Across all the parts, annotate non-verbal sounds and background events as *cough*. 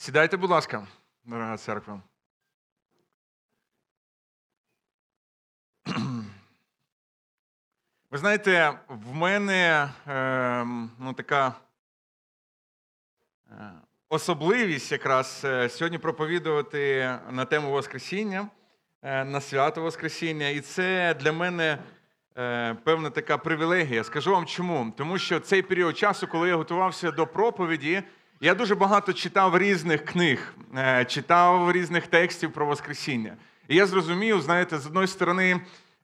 Сідайте, будь ласка, дорога церква. *clears throat* Ви знаєте, в мене е, ну, така е, особливість якраз е, сьогодні проповідувати на тему Воскресіння, е, на свято Воскресіння. І це для мене е, певна така привілегія. Скажу вам чому. Тому що цей період часу, коли я готувався до проповіді, я дуже багато читав різних книг, е, читав різних текстів про Воскресіння. І я зрозумів, знаєте, з одної сторони.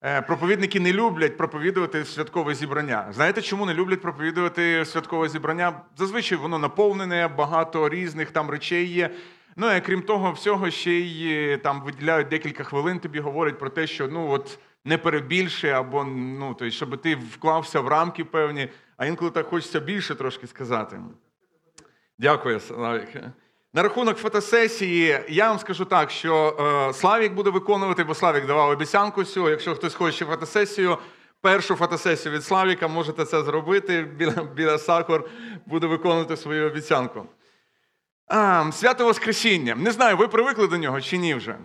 Е, проповідники не люблять проповідувати святкове зібрання. Знаєте, чому не люблять проповідувати святкове зібрання? Зазвичай воно наповнене, багато різних там речей є. Ну і крім того, всього ще й там виділяють декілька хвилин, тобі говорять про те, що ну от не перебільши, або ну то щоб ти вклався в рамки певні, а інколи так хочеться більше трошки сказати. Дякую, Славік. На рахунок фотосесії, я вам скажу так, що е, Славік буде виконувати, бо Славік давав обіцянку цю. Якщо хтось хоче фотосесію, першу фотосесію від Славіка, можете це зробити. Біля біля сакур буде виконувати свою обіцянку. А, Свято Воскресіння. Не знаю, ви привикли до нього чи ні вже.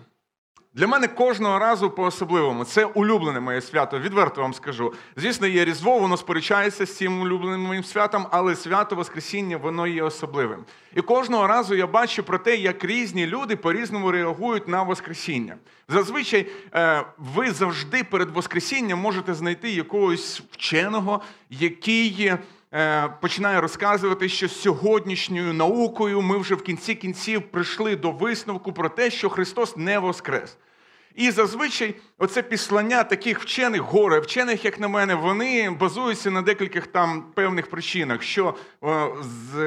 Для мене кожного разу по-особливому. Це улюблене моє свято, відверто вам скажу. Звісно, є Різдво, воно сперечається з цим улюбленим моїм святом, але свято Воскресіння воно є особливим. І кожного разу я бачу про те, як різні люди по-різному реагують на Воскресіння. Зазвичай е, ви завжди перед Воскресінням можете знайти якогось вченого, який. Е, починає розказувати, що сьогоднішньою наукою ми вже в кінці кінців прийшли до висновку про те, що Христос не воскрес. І зазвичай оце післання таких вчених, горе вчених, як на мене, вони базуються на декількох там певних причинах, що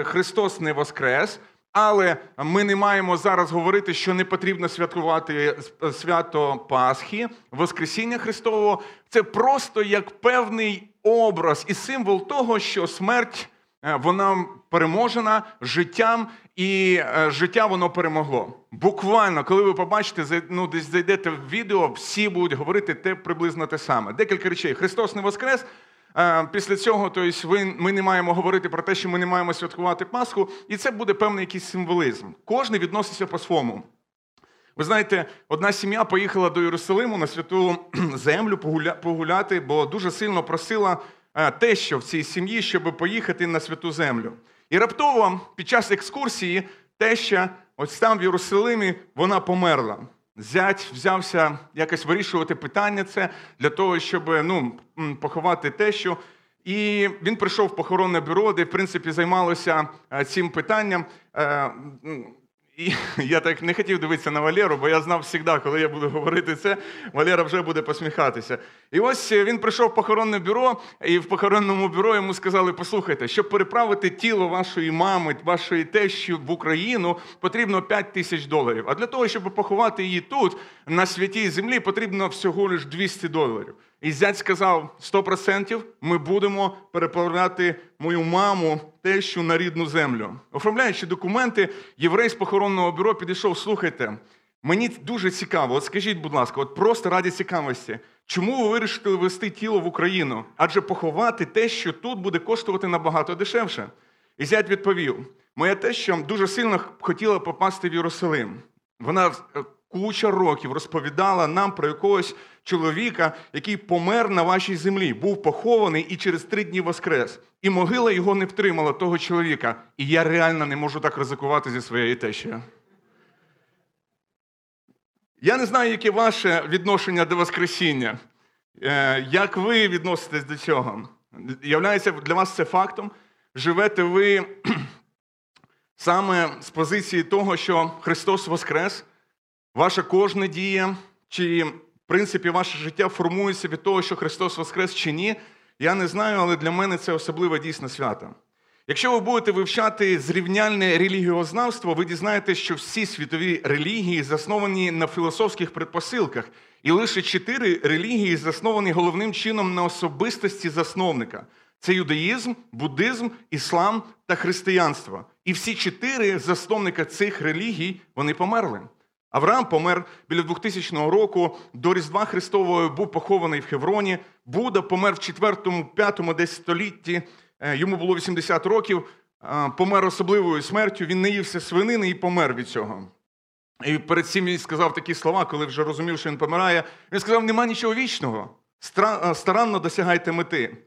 Христос не воскрес. Але ми не маємо зараз говорити, що не потрібно святкувати свято Пасхи, Воскресіння Христового. Це просто як певний образ і символ того, що смерть е, вона переможена життям, і е, життя воно перемогло. Буквально, коли ви побачите, ну, десь зайдете в відео, всі будуть говорити те приблизно те саме. Декілька речей. Христос не воскрес. Е, після цього тобто, ми не маємо говорити про те, що ми не маємо святкувати Пасху, і це буде певний якийсь символізм. Кожен відноситься по-своєму. Ви знаєте, одна сім'я поїхала до Єрусалиму на святу *clears throat* землю погуляти, бо дуже сильно просила е, те, що в цій сім'ї, щоб поїхати на святу землю. І раптово під час екскурсії теща, ось там в Єрусалимі, вона померла. Зять взявся якось вирішувати питання це для того, щоб ну, поховати тещу. І він прийшов в похоронне бюро, де в принципі займалося е, цим питанням. І *laughs* я так не хотів дивитися на Валеру, бо я знав завжди, коли я буду говорити це, Валера вже буде посміхатися. І ось е, він прийшов в похоронне бюро, і в похоронному бюро йому сказали: послухайте, щоб переправити тіло вашої мами, вашої тещі в Україну, потрібно 5 тисяч доларів. А для того, щоб поховати її тут, на святій землі, потрібно всього лиш 200 доларів. І зять сказав: 100% ми будемо переправляти мою маму тещу на рідну землю. Оформляючи документи, єврей з похоронного бюро підійшов, слухайте, мені дуже цікаво, от скажіть, будь ласка, от просто раді цікавості, чому ви вирішили вести тіло в Україну? Адже поховати те, що тут буде коштувати набагато дешевше. І зять відповів: моя теща дуже сильно хотіла попасти в Єрусалим. Вона е, куча років розповідала нам про якогось чоловіка, який помер на вашій землі, був похований і через три дні воскрес. І могила його не втримала того чоловіка. І я реально не можу так ризикувати зі своєю тещею. Я не знаю, яке ваше відношення до Воскресіння. Е, як ви відноситесь до цього? Являється для вас це фактом? Живете ви *clears throat* саме з позиції того, що Христос Воскрес, ваша кожна дія, чи, в принципі, ваше життя формується від того, що Христос Воскрес чи ні, я не знаю, але для мене це особливе дійсно свято. Якщо ви будете вивчати зрівняльне релігіознавство, ви дізнаєтесь, що всі світові релігії засновані на філософських предпосилках, і лише чотири релігії засновані головним чином на особистості засновника: це юдаїзм, буддизм, іслам та християнство. І всі чотири засновника цих релігій вони померли. Авраам помер біля 2000 року. До Різдва Христового був похований в Хевроні. Будда помер в 4-5 десь столітті. Е, йому було 80 років. е, помер особливою смертю, він наївся свинини і помер від цього. І перед цим він сказав такі слова, коли вже розумів, що він помирає. Він сказав: нема нічого вічного, е, старанно досягайте мети.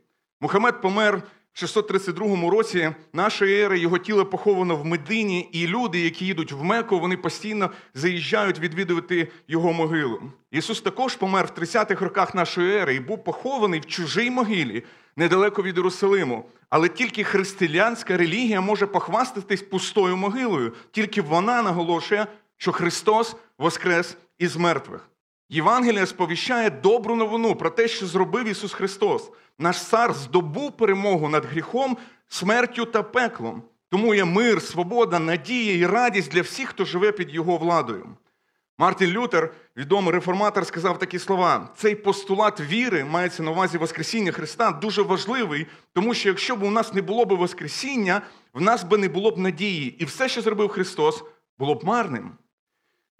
Мухаммед помер 632 році нашої ери, його тіло поховано в Медині, і люди, які їдуть в Меку, вони постійно заїжджають відвідувати його могилу. Ісус також помер в 30-х роках нашої ери і був похований в чужій могилі недалеко від Єрусалиму. Але тільки християнська релігія може похвастатись пустою могилою, тільки вона наголошує, що Христос воскрес із мертвих. Євангелія сповіщає добру новину про те, що зробив Ісус Христос. Наш цар здобув перемогу над гріхом, смертю та пеклом. Тому є мир, свобода, надія і радість для всіх, хто живе під Його владою. Мартін Лютер, відомий реформатор, сказав такі слова: цей постулат віри, мається на увазі Воскресіння Христа, дуже важливий, тому що якщо б у нас не було б Воскресіння, в нас би не було б надії. І все, що зробив Христос, було б марним.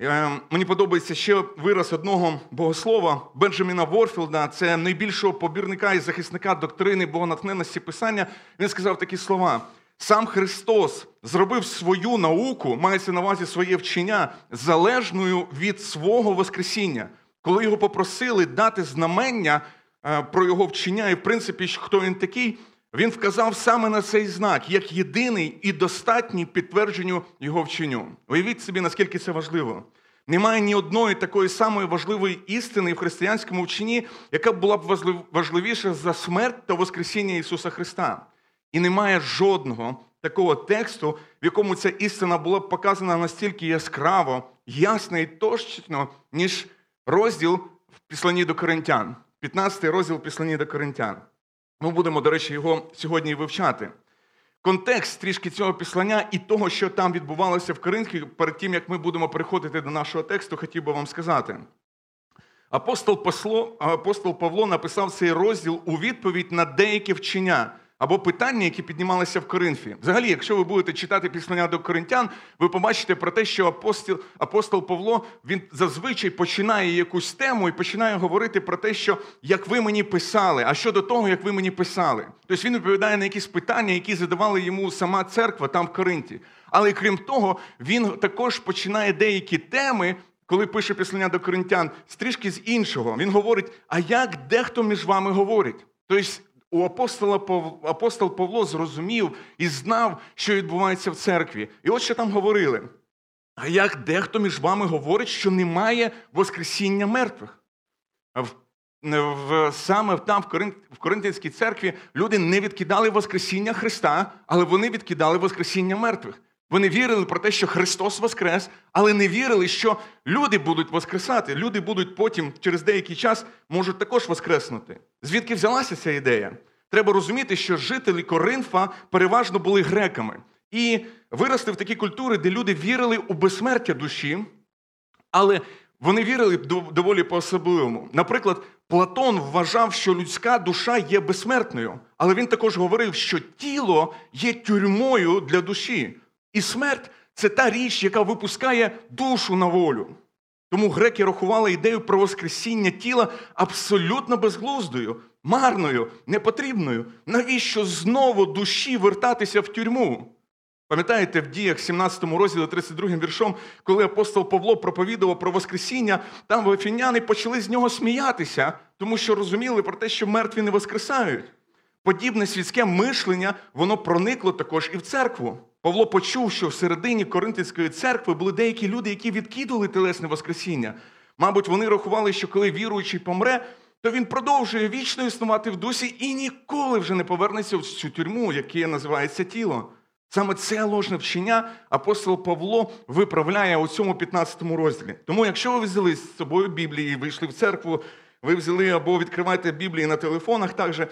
Е, мені подобається ще вираз одного богослова Бенджаміна Ворфілда, це найбільшого побірника і захисника доктрини богонатхненності Писання. Він сказав такі слова: сам Христос зробив свою науку, мається на увазі своє вчення, залежною від свого Воскресіння. Коли його попросили дати знамення е, про його вчення, і в принципі, хто він такий, він вказав саме на цей знак, як єдиний і достатній підтвердженню його вченню. Уявіть собі, наскільки це важливо. Немає ні одної такої самої важливої істини в християнському вченні, яка була б важливіша за смерть та Воскресіння Ісуса Христа. І немає жодного такого тексту, в якому ця істина була б показана настільки яскраво, ясно і точно, ніж розділ в післанні до Коринтян, 15 розділ післанні до Коринтян. Ми будемо, до речі, його сьогодні вивчати. Контекст трішки цього післання і того, що там відбувалося в Коринфі, перед тим, як ми будемо переходити до нашого тексту, хотів би вам сказати. Апостол Павло написав цей розділ у відповідь на деякі вчення або питання, які піднімалися в Коринфі. Взагалі, якщо ви будете читати післання до коринтян, ви побачите про те, що апостол, апостол Павло він зазвичай починає якусь тему і починає говорити про те, що як ви мені писали, а щодо того, як ви мені писали. Тобто він відповідає на якісь питання, які задавали йому сама церква там в Коринті. Але крім того, він також починає деякі теми. Коли пише післання до коринтян, стрішки з іншого, він говорить: а як дехто між вами говорить? Тобто у апостола апостол Павло зрозумів і знав, що відбувається в церкві. І от що там говорили. А як дехто між вами говорить, що немає Воскресіння мертвих? В, Саме там, в, Корин, в Коринтинській церкві, люди не відкидали Воскресіння Христа, але вони відкидали Воскресіння мертвих. Вони вірили про те, що Христос Воскрес, але не вірили, що люди будуть воскресати. Люди будуть потім, через деякий час, можуть також воскреснути. Звідки взялася ця ідея? Треба розуміти, що жителі Коринфа переважно були греками і виросли в такі культури, де люди вірили у безсмертя душі, але вони вірили доволі по-особливому. Наприклад, Платон вважав, що людська душа є безсмертною, але він також говорив, що тіло є тюрмою для душі. І смерть це та річ, яка випускає душу на волю. Тому греки рахували ідею про Воскресіння тіла абсолютно безглуздою, марною, непотрібною. Навіщо знову душі вертатися в тюрму? Пам'ятаєте, в діях 17 розділі 32 віршом, коли апостол Павло проповідував про Воскресіння, там вафіняни почали з нього сміятися, тому що розуміли про те, що мертві не воскресають. Подібне світське мишлення, воно проникло також і в церкву. Павло почув, що всередині Коринтинської церкви були деякі люди, які відкидували телесне Воскресіння. Мабуть, вони рахували, що коли віруючий помре, то він продовжує вічно існувати в дусі і ніколи вже не повернеться в цю тюрму, яка називається тіло. Саме це ложне вчення апостол Павло виправляє у цьому 15 розділі. Тому, якщо ви взяли з собою Біблії і вийшли в церкву, ви взяли або відкривайте Біблії на телефонах, також е,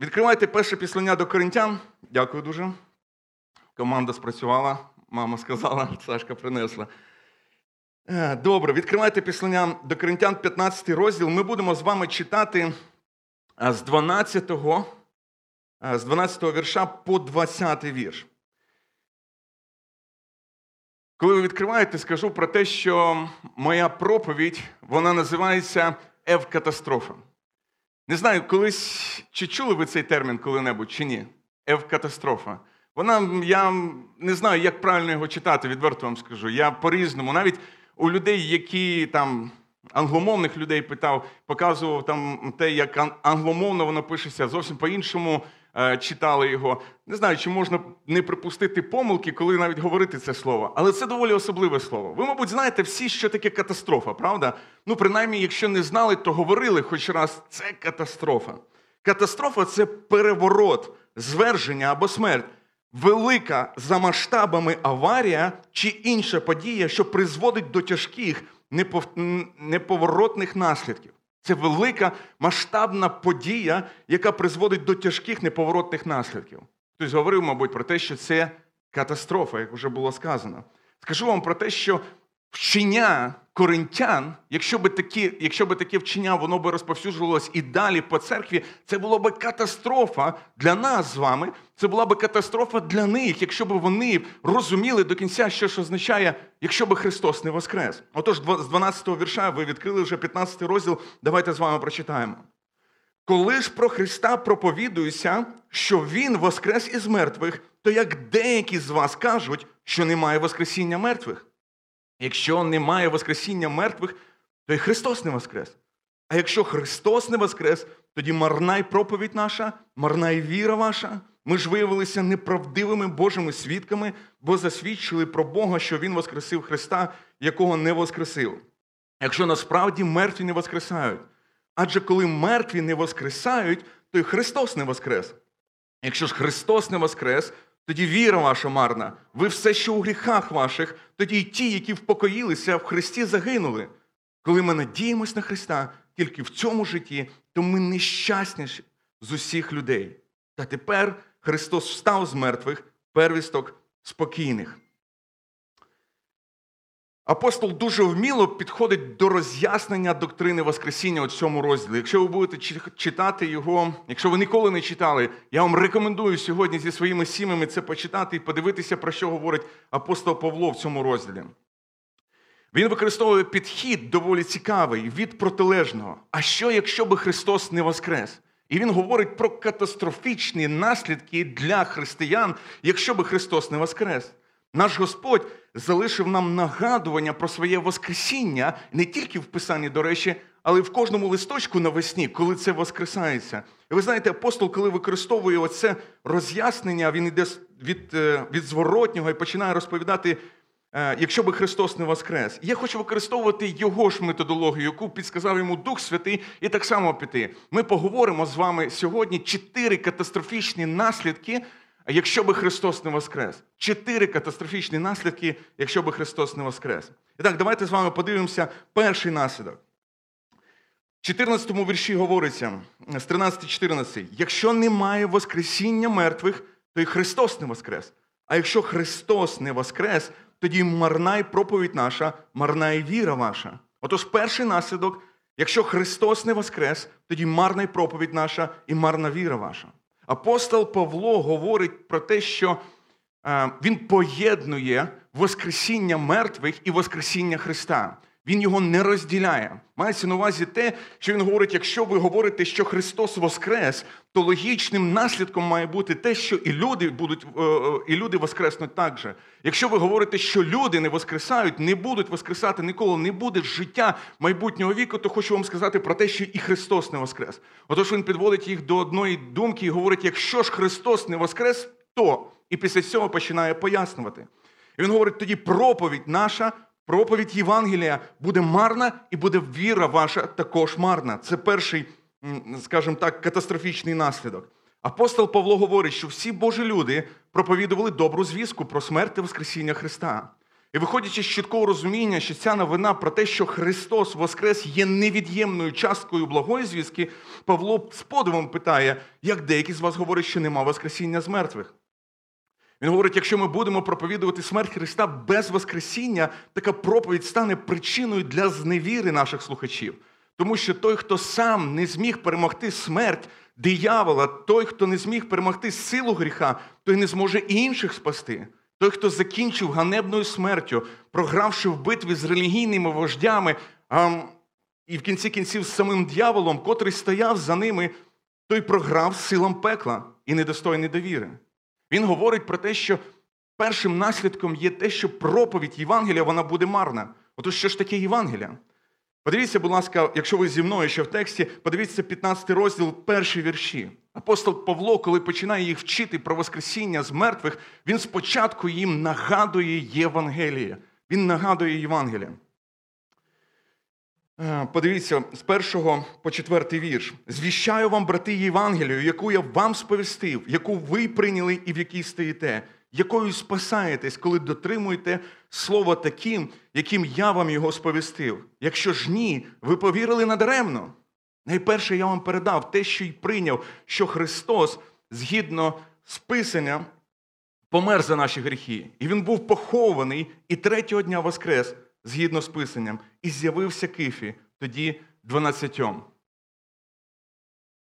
відкривайте перше післання до коринтян. Дякую дуже. Команда спрацювала, мама сказала, *laughs* Сашка принесла. Е, добре, відкривайте післання до Коринтян 15 розділ. Ми будемо з вами читати е, з 12 е, з 12 вірша по 20 вірш. Коли ви відкриваєте, скажу про те, що моя проповідь вона називається Евкатастрофа. Не знаю, колись чи чули ви цей термін коли-небудь, чи ні? Евкатастрофа. Вона, я не знаю, як правильно його читати, відверто вам скажу. Я по-різному. Навіть у людей, які там англомовних людей питав, показував там те, як англомовно воно пишеться, зовсім по-іншому е, читали його. Не знаю, чи можна не припустити помилки, коли навіть говорити це слово. Але це доволі особливе слово. Ви, мабуть, знаєте всі, що таке катастрофа, правда? Ну, принаймні, якщо не знали, то говорили хоч раз, це катастрофа. Катастрофа це переворот, зверження або смерть. Велика за масштабами аварія чи інша подія, що призводить до тяжких неповоротних наслідків. Це велика масштабна подія, яка призводить до тяжких неповоротних наслідків. Хтось говорив, мабуть, про те, що це катастрофа, як вже було сказано. Скажу вам про те, що вчення коринтян, якщо би такі, якщо би таке вчення воно би розповсюджувалось і далі по церкві, це була би катастрофа для нас з вами. Це була би катастрофа для них, якщо б вони розуміли до кінця, що ж означає, якщо би Христос не воскрес. Отож, з 12 го вірша ви відкрили вже 15 розділ. Давайте з вами прочитаємо. Коли ж про Христа проповідуюся, що Він воскрес із мертвих, то як деякі з вас кажуть, що немає Воскресіння мертвих. Якщо немає Воскресіння мертвих, то і Христос не воскрес. А якщо Христос не воскрес, тоді марна й проповідь наша, марна й віра ваша. Ми ж виявилися неправдивими Божими свідками, бо засвідчили про Бога, що Він воскресив Христа, якого не воскресив. Якщо насправді мертві не воскресають. Адже коли мертві не воскресають, то й Христос не воскрес. Якщо ж Христос не воскрес, тоді віра ваша марна, ви все, що у гріхах ваших, тоді й ті, які впокоїлися в Христі, загинули. Коли ми надіємось на Христа тільки в цьому житті, то ми нещасніші з усіх людей. Та тепер Христос встав з мертвих, первісток спокійних. Апостол дуже вміло підходить до роз'яснення доктрини Воскресіння у цьому розділі. Якщо ви будете читати його, якщо ви ніколи не читали, я вам рекомендую сьогодні зі своїми сім'ями це почитати і подивитися, про що говорить апостол Павло в цьому розділі. Він використовує підхід доволі цікавий від протилежного. А що, якщо би Христос не воскрес? І він говорить про катастрофічні наслідки для християн, якщо би Христос не воскрес. Наш Господь залишив нам нагадування про своє Воскресіння не тільки в Писанні, до речі, але й в кожному листочку навесні, коли це воскресається. І ви знаєте, апостол, коли використовує оце роз'яснення, він йде від е, від зворотнього і починає розповідати, е, якщо би Христос не воскрес. Я хочу використовувати його ж методологію, яку підсказав йому Дух Святий, і так само піти. Ми поговоримо з вами сьогодні чотири катастрофічні наслідки якщо би Христос не воскрес. Чотири катастрофічні наслідки, якщо би Христос не воскрес. І так, давайте з вами подивимося перший наслідок. В 14 вірші говориться з 13-14. Якщо немає Воскресіння мертвих, то і Христос не воскрес. А якщо Христос не воскрес, тоді марна й проповідь наша, марна й віра ваша. Отож, перший наслідок, якщо Христос не воскрес, тоді марна й проповідь наша і марна віра ваша. Апостол Павло говорить про те, що е, він поєднує Воскресіння мертвих і Воскресіння Христа. Він його не розділяє. Мається на увазі те, що він говорить: якщо ви говорите, що Христос Воскрес, то логічним наслідком має бути те, що і люди будуть е, е, і люди воскреснуть так же. Якщо ви говорите, що люди не воскресають, не будуть воскресати ніколи, не буде життя майбутнього віку, то хочу вам сказати про те, що і Христос не воскрес. Отож він підводить їх до одної думки і говорить: якщо ж Христос не воскрес, то і після цього починає пояснювати. І він говорить: тоді проповідь наша проповідь Євангелія буде марна і буде віра ваша також марна. Це перший, скажімо так, катастрофічний наслідок. Апостол Павло говорить, що всі Божі люди проповідували добру звістку про смерть та Воскресіння Христа. І виходячи з чіткого розуміння, що ця новина про те, що Христос Воскрес є невід'ємною часткою благої звістки, Павло з подивом питає, як деякі з вас говорять, що нема Воскресіння з мертвих. Він говорить, якщо ми будемо проповідувати смерть Христа без Воскресіння, така проповідь стане причиною для зневіри наших слухачів. Тому що той, хто сам не зміг перемогти смерть диявола, той, хто не зміг перемогти силу гріха, той не зможе і інших спасти. Той, хто закінчив ганебною смертю, програвши в битві з релігійними вождями, а, і в кінці кінців з самим дьяволом, котрий стояв за ними, той програв силам пекла і недостойний довіри. Він говорить про те, що першим наслідком є те, що проповідь Євангелія вона буде марна. Отож, що ж таке Євангелія? Подивіться, будь ласка, якщо ви зі мною ще в тексті, подивіться 15 розділ, перші вірші. Апостол Павло, коли починає їх вчити про Воскресіння з мертвих, він спочатку їм нагадує Євангеліє. Він нагадує Євангелія. Е, подивіться з першого по четвертий вірш. Звіщаю вам, брати, Євангелію, яку я вам сповістив, яку ви прийняли і в якій стоїте, якою спасаєтесь, коли дотримуєте слово таким, яким я вам його сповістив. Якщо ж ні, ви повірили надаремно. Найперше я вам передав те, що й прийняв, що Христос, згідно з Писанням, помер за наші гріхи. І Він був похований і третього дня воскрес, згідно з Писанням, і з'явився Кифі, тоді дванадцятьом.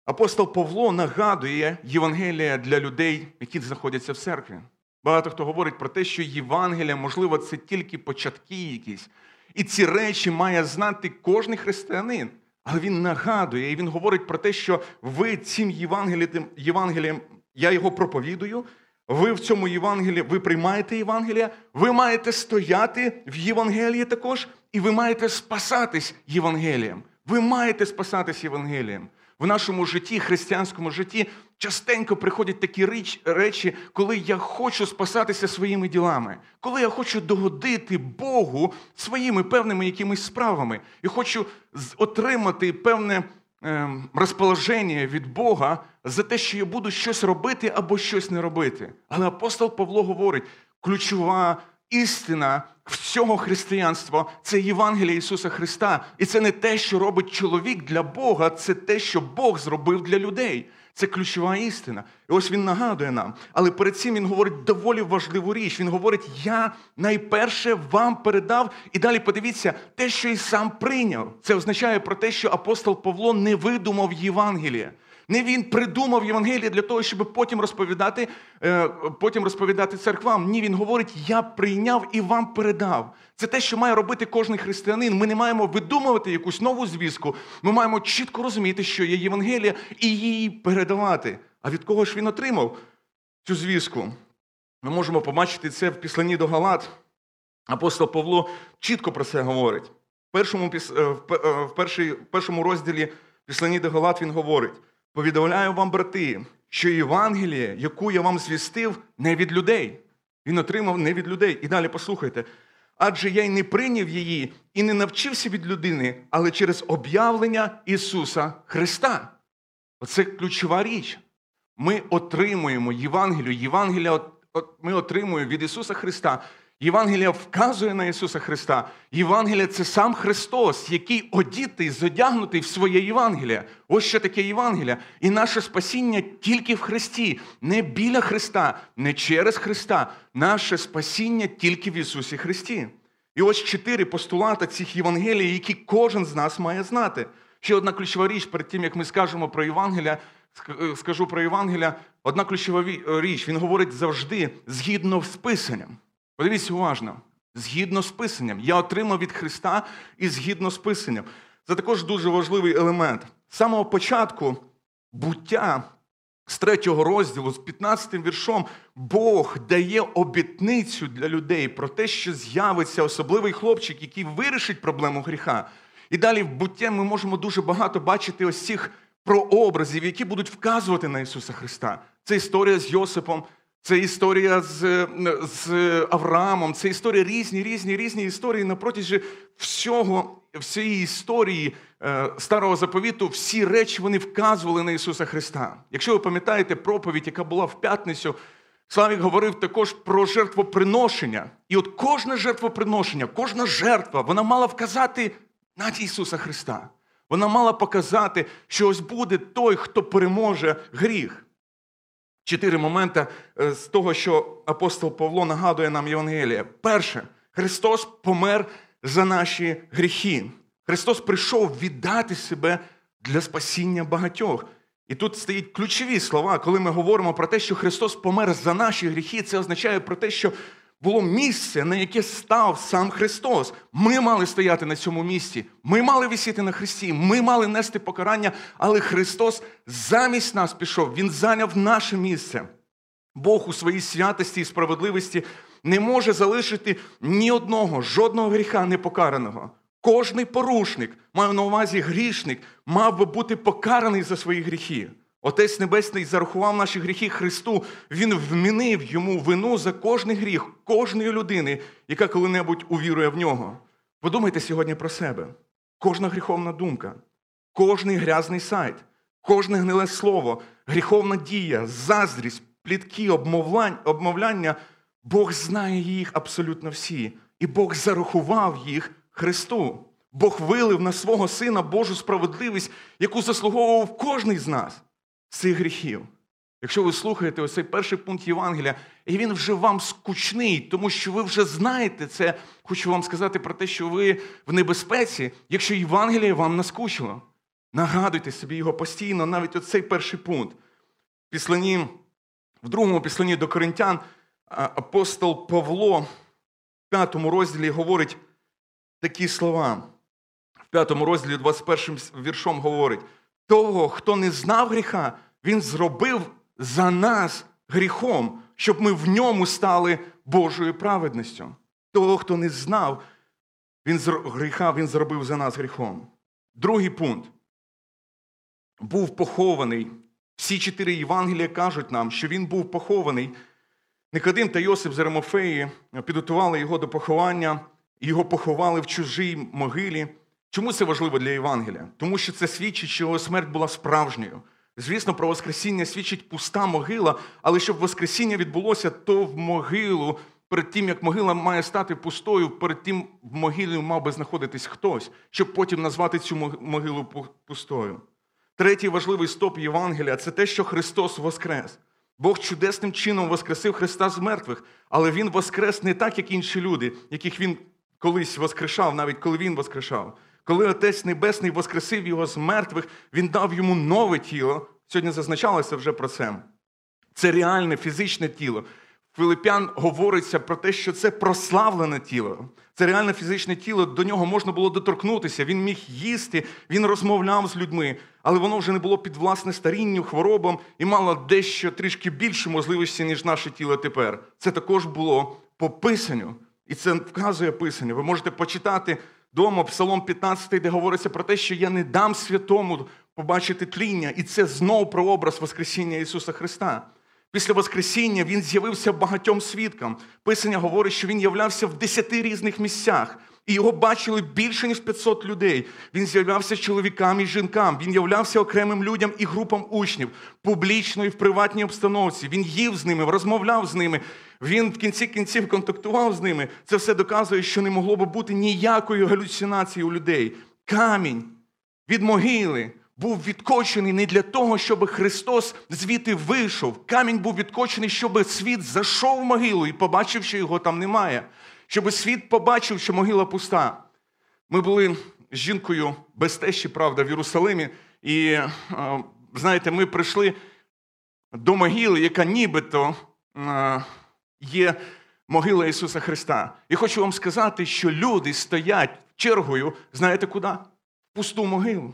Апостол Павло нагадує Євангелія для людей, які знаходяться в церкві. Багато хто говорить про те, що Євангелія, можливо, це тільки початки якісь. І ці речі має знати кожен християнин. Але він нагадує, і він говорить про те, що ви цим Євангелієм, Євангелієм я його проповідую. Ви в цьому Євангелії, ви приймаєте Євангелія, ви маєте стояти в Євангелії також, і ви маєте спасатись Євангелієм. Ви маєте спасатись Євангелієм. В нашому житті, християнському житті, частенько приходять такі речі, коли я хочу спасатися своїми ділами, коли я хочу догодити Богу своїми певними якимись справами і хочу отримати певне розположення від Бога за те, що я буду щось робити або щось не робити. Але апостол Павло говорить, ключова істина всього християнства це Євангелія Ісуса Христа. І це не те, що робить чоловік для Бога, це те, що Бог зробив для людей. Це ключова істина. І ось він нагадує нам. Але перед цим він говорить доволі важливу річ. Він говорить: Я найперше вам передав, і далі подивіться, те, що і сам прийняв. Це означає про те, що апостол Павло не видумав Євангелія. Не він придумав Євангеліє для того, щоб потім розповідати е, потім розповідати церквам. Ні, він говорить, я прийняв і вам передав. Це те, що має робити кожен християнин. Ми не маємо видумувати якусь нову звістку. Ми маємо чітко розуміти, що є Євангелія, і її передавати. А від кого ж він отримав цю звістку? Ми можемо побачити це в післанні до Галат. Апостол Павло чітко про це говорить. В першому е, е, в першому розділі післані до Галат він говорить. Повідомляю вам, брати, що Євангеліє, яку я вам звістив, не від людей. Він отримав не від людей. І далі послухайте. Адже я й не прийняв її і не навчився від людини, але через об'явлення Ісуса Христа. Оце ключова річ. Ми отримуємо Євангелію. Євангелія ми отримуємо від Ісуса Христа. Євангелія вказує на Ісуса Христа. Євангелія це сам Христос, який одітий, зодягнутий в своє Євангелія. Ось що таке Євангелія. І наше спасіння тільки в Христі, не біля Христа, не через Христа. Наше спасіння тільки в Ісусі Христі. І ось чотири постулати цих Євангелій, які кожен з нас має знати. Ще одна ключова річ, перед тим, як ми скажемо про Євангелія, скажу про Євангелія, одна ключова річ, він говорить завжди згідно з Писанням. Подивіться уважно, згідно з Писанням. Я отримав від Христа і згідно з Писанням. Це також дуже важливий елемент. З самого початку буття з третього розділу, з 15 віршом, Бог дає обітницю для людей про те, що з'явиться особливий хлопчик, який вирішить проблему гріха. І далі в буття ми можемо дуже багато бачити ось цих прообразів, які будуть вказувати на Ісуса Христа. Це історія з Йосипом, це історія з з Авраамом, це історія різні, різні, різні історії на протязі всього, всієї історії е, старого заповіту. Всі речі вони вказували на Ісуса Христа. Якщо ви пам'ятаєте проповідь, яка була в п'ятницю, Славік говорив також про жертвоприношення. І от кожне жертвоприношення, кожна жертва, вона мала вказати на Ісуса Христа. Вона мала показати, що ось буде той, хто переможе гріх чотири моменти е, з того, що апостол Павло нагадує нам Євангелія. Перше, Христос помер за наші гріхи. Христос прийшов віддати себе для спасіння багатьох. І тут стоять ключові слова, коли ми говоримо про те, що Христос помер за наші гріхи, це означає про те, що було місце, на яке став сам Христос. Ми мали стояти на цьому місці. Ми мали висіти на Христі, ми мали нести покарання, але Христос замість нас пішов, Він зайняв наше місце. Бог у своїй святості і справедливості не може залишити ні одного, жодного гріха непокараного. Кожний порушник, маю на увазі грішник, мав би бути покараний за свої гріхи. Отець Небесний зарахував наші гріхи Христу. Він вмінив йому вину за кожний гріх, кожної людини, яка коли-небудь увірує в нього. Подумайте сьогодні про себе. Кожна гріховна думка, кожний грязний сайт, кожне гниле слово, гріховна дія, заздрість, плітки, обмовляння, Бог знає їх абсолютно всі. І Бог зарахував їх Христу. Бог вилив на свого Сина Божу справедливість, яку заслуговував кожний з нас цих гріхів. Якщо ви слухаєте ось цей перший пункт Євангелія, і він вже вам скучний, тому що ви вже знаєте це, хочу вам сказати про те, що ви в небезпеці, якщо Євангеліє вам наскучило. Нагадуйте собі його постійно, навіть оцей перший пункт. В в другому післанні до Коринтян апостол Павло в п'ятому розділі говорить такі слова. В п'ятому розділі, 21 віршом говорить: того, хто не знав гріха, він зробив за нас гріхом, щоб ми в ньому стали Божою праведністю. Того, хто не знав він гріха, він зробив за нас гріхом. Другий пункт. Був похований. Всі чотири Євангелія кажуть нам, що він був похований. Никодим та Йосип з Еремофеї підготували його до поховання, його поховали в чужій могилі. Чому це важливо для Євангелія? Тому що це свідчить, що його смерть була справжньою. Звісно, про Воскресіння свідчить пуста могила, але щоб Воскресіння відбулося, то в могилу, перед тим, як могила має стати пустою, перед тим в могилі мав би знаходитись хтось, щоб потім назвати цю могилу пустою. Третій важливий стоп Євангелія це те, що Христос Воскрес. Бог чудесним чином воскресив Христа з мертвих, але Він воскрес не так, як інші люди, яких Він колись воскрешав, навіть коли Він воскрешав. Коли Отець Небесний воскресив його з мертвих, він дав йому нове тіло. Сьогодні зазначалося вже про це. Це реальне фізичне тіло. Филипян говориться про те, що це прославлене тіло. Це реальне фізичне тіло, до нього можна було доторкнутися, він міг їсти, він розмовляв з людьми, але воно вже не було під власне старінню, хворобам і мало дещо трішки більше можливості, ніж наше тіло тепер. Це також було по писанню. І це вказує писання. Ви можете почитати Дома, Псалом 15, де говориться про те, що я не дам святому побачити тління. І це знов прообраз Воскресіння Ісуса Христа. Після Воскресіння Він з'явився багатьом свідкам. Писання говорить, що Він являвся в десяти різних місцях. І його бачили більше, ніж 500 людей. Він з'являвся чоловікам і жінкам. Він являвся окремим людям і групам учнів, публічно і в приватній обстановці. Він їв з ними, розмовляв з ними. Він в кінці кінців контактував з ними. Це все доказує, що не могло би бути ніякої галюцинації у людей. Камінь від могили був відкочений не для того, щоб Христос звідти вийшов. Камінь був відкочений, щоб світ зайшов в могилу і побачив, що його там немає. Щоб світ побачив, що могила пуста. Ми були з жінкою без тещі, правда, в Єрусалимі. І, знаєте, ми прийшли до могили, яка нібито є могила Ісуса Христа. І хочу вам сказати, що люди стоять чергою, знаєте куди? В пусту могилу.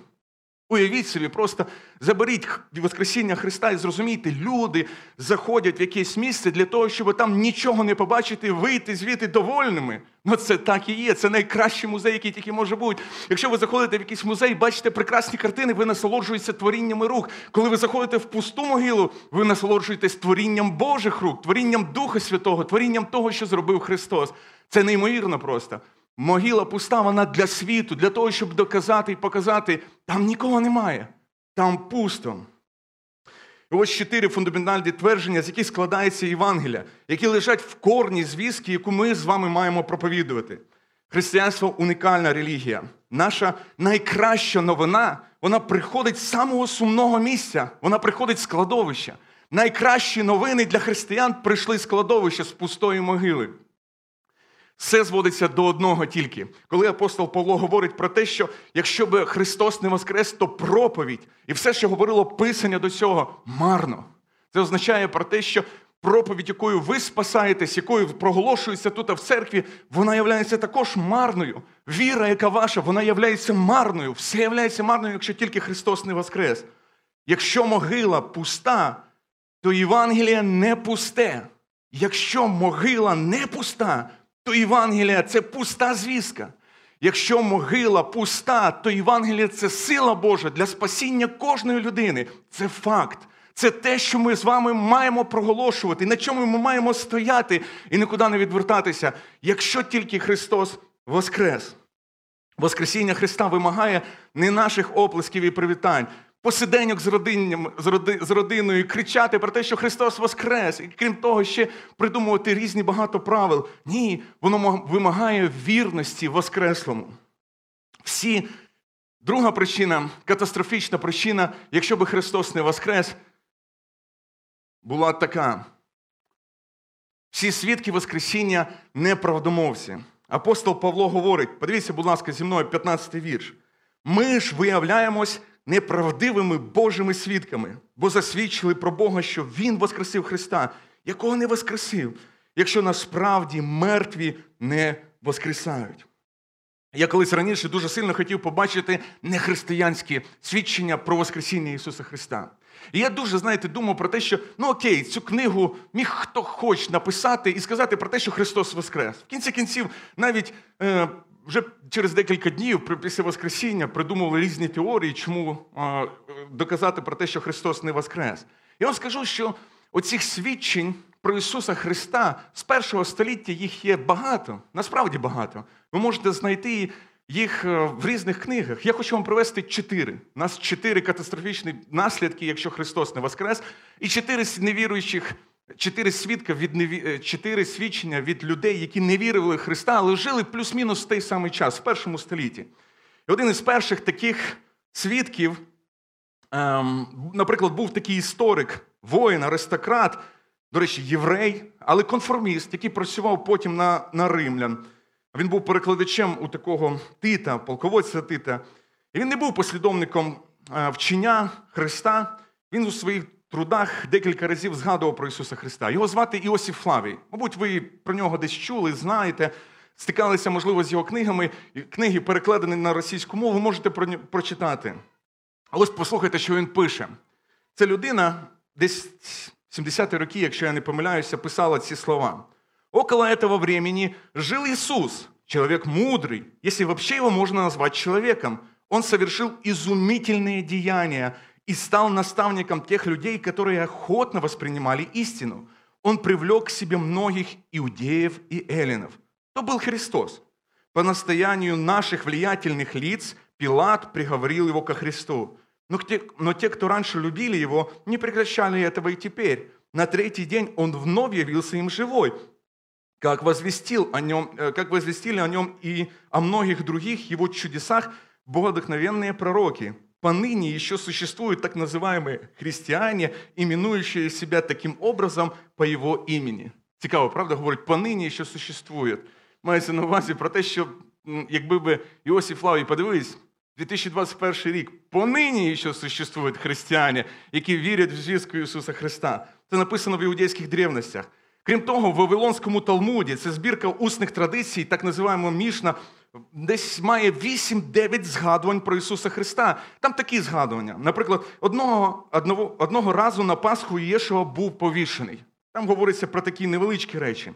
Уявіть собі, просто заберіть Воскресіння Христа і зрозумійте, люди заходять в якесь місце для того, щоб там нічого не побачити, вийти звідти довольними. Ну це так і є. Це найкращий музей, який тільки може бути. Якщо ви заходите в якийсь музей, бачите прекрасні картини, ви насолоджуєтеся творіннями рук. Коли ви заходите в пусту могилу, ви насолоджуєтесь творінням Божих рук, творінням Духа Святого, творінням того, що зробив Христос. Це неймовірно просто. Могила пуста, вона для світу, для того, щоб доказати і показати, там нікого немає, там пусто. І ось чотири фундаментальні твердження, з яких складається Євангелія, які лежать в корні звістки, яку ми з вами маємо проповідувати. Християнство унікальна релігія. Наша найкраща новина вона приходить з самого сумного місця, вона приходить з кладовища. Найкращі новини для християн прийшли з кладовища з пустої могили. Все зводиться до одного тільки. Коли апостол Павло говорить про те, що якщо би Христос не воскрес, то проповідь і все, що говорило Писання до цього, марно. Це означає про те, що проповідь, якою ви спасаєтесь, якою проголошується тут в церкві, вона є також марною. Віра, яка ваша, вона є марною. Все є марною, якщо тільки Христос не воскрес. Якщо могила пуста, то Євангелія не пусте. Якщо могила не пуста, то Євангелія це пуста звістка. Якщо могила пуста, то Євангелія це сила Божа для спасіння кожної людини. Це факт. Це те, що ми з вами маємо проголошувати, на чому ми маємо стояти і нікуди не відвертатися, якщо тільки Христос воскрес. Воскресіння Христа вимагає не наших оплесків і привітань, посиденьок з родинням, з, роди, з родиною, кричати про те, що Христос Воскрес, і крім того, ще придумувати різні багато правил. Ні, воно вимагає вірності Воскреслому. Всі, друга причина, катастрофічна причина, якщо би Христос не Воскрес, була така. Всі свідки Воскресіння неправдомовці. Апостол Павло говорить: подивіться, будь ласка, зі мною 15 й вірш. Ми ж виявляємось неправдивими Божими свідками, бо засвідчили про Бога, що Він воскресив Христа, якого не воскресив, якщо насправді мертві не воскресають. Я колись раніше дуже сильно хотів побачити нехристиянські свідчення про Воскресіння Ісуса Христа. І я дуже, знаєте, думав про те, що ну окей, цю книгу міг хто хоч написати і сказати про те, що Христос Воскрес. В кінці кінців, навіть е, вже через декілька днів після Воскресіння придумували різні теорії, чому доказати про те, що Христос не Воскрес. Я вам скажу, що оцих свідчень про Ісуса Христа з першого століття їх є багато, насправді багато. Ви можете знайти їх е, в різних книгах. Я хочу вам привести чотири. У нас чотири катастрофічні наслідки, якщо Христос не Воскрес, і чотири невіруючих, чотири свідка від. Е, чотири свідчення від людей, які не вірили в Христа, але жили плюс-мінус в той самий час, в першому столітті. І один із перших таких свідків, ем, наприклад, був такий історик, воїн, аристократ, до речі, єврей, але конформіст, який працював потім на, на римлян. Він був перекладачем у такого Тита, полководця Тита. І він не був послідовником е, вчення Христа. Він у своїх трудах декілька разів згадував про Ісуса Христа. Його звати Іосиф Флавій. Мабуть, ви про нього десь чули, знаєте, стикалися, можливо, з його книгами. Книги перекладені на російську мову, можете прочитати. А ось послухайте, що він пише. Це людина десь 70-ті роки, якщо я не помиляюся, писала ці слова. Около этого времени жил Иисус, человек мудрый, если вообще его можно назвать человеком. Он совершил изумительные деяния и стал наставником тех людей, которые охотно воспринимали истину. Он привлек к себе многих иудеев и эллинов. То был Христос. По настоянию наших влиятельных лиц Пилат приговорил его ко Христу. Но те, но те, кто раньше любили его, не прекращали этого и теперь. На третий день он вновь явился им живой, как, возвестил о нем, э, как возвестили о нем и о многих других его чудесах богодохновенные пророки. Поныне еще существуют так называемые христиане, именующие себя таким образом по его імені. Цікаво, правда, говорить, понині ще существує. Мається на увазі про те, що якби би Іосиф Лавій подивились, 2021 рік понині ще существують християни, які вірять в звістку Ісуса Христа. Це написано в іудейських древностях. Крім того, в Вавилонському Талмуді це збірка усних традицій, так називаємо Мішна, десь має 8-9 згадувань про Ісуса Христа. Там такі згадування. Наприклад, одного одного, одного разу на Пасху Єшуа був повішений. Там говориться про такі невеличкі речі.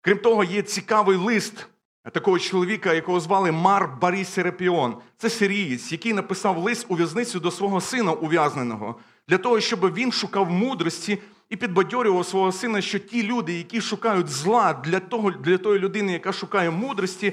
Крім того, є цікавий лист такого чоловіка, якого звали Мар Барі Серепіон. Це сирієць, який написав лист у в'язницю до свого сина ув'язненого, для того, щоб він шукав мудрості і підбадьорював свого сина, що ті люди, які шукають зла для того, для тої людини, яка шукає мудрості,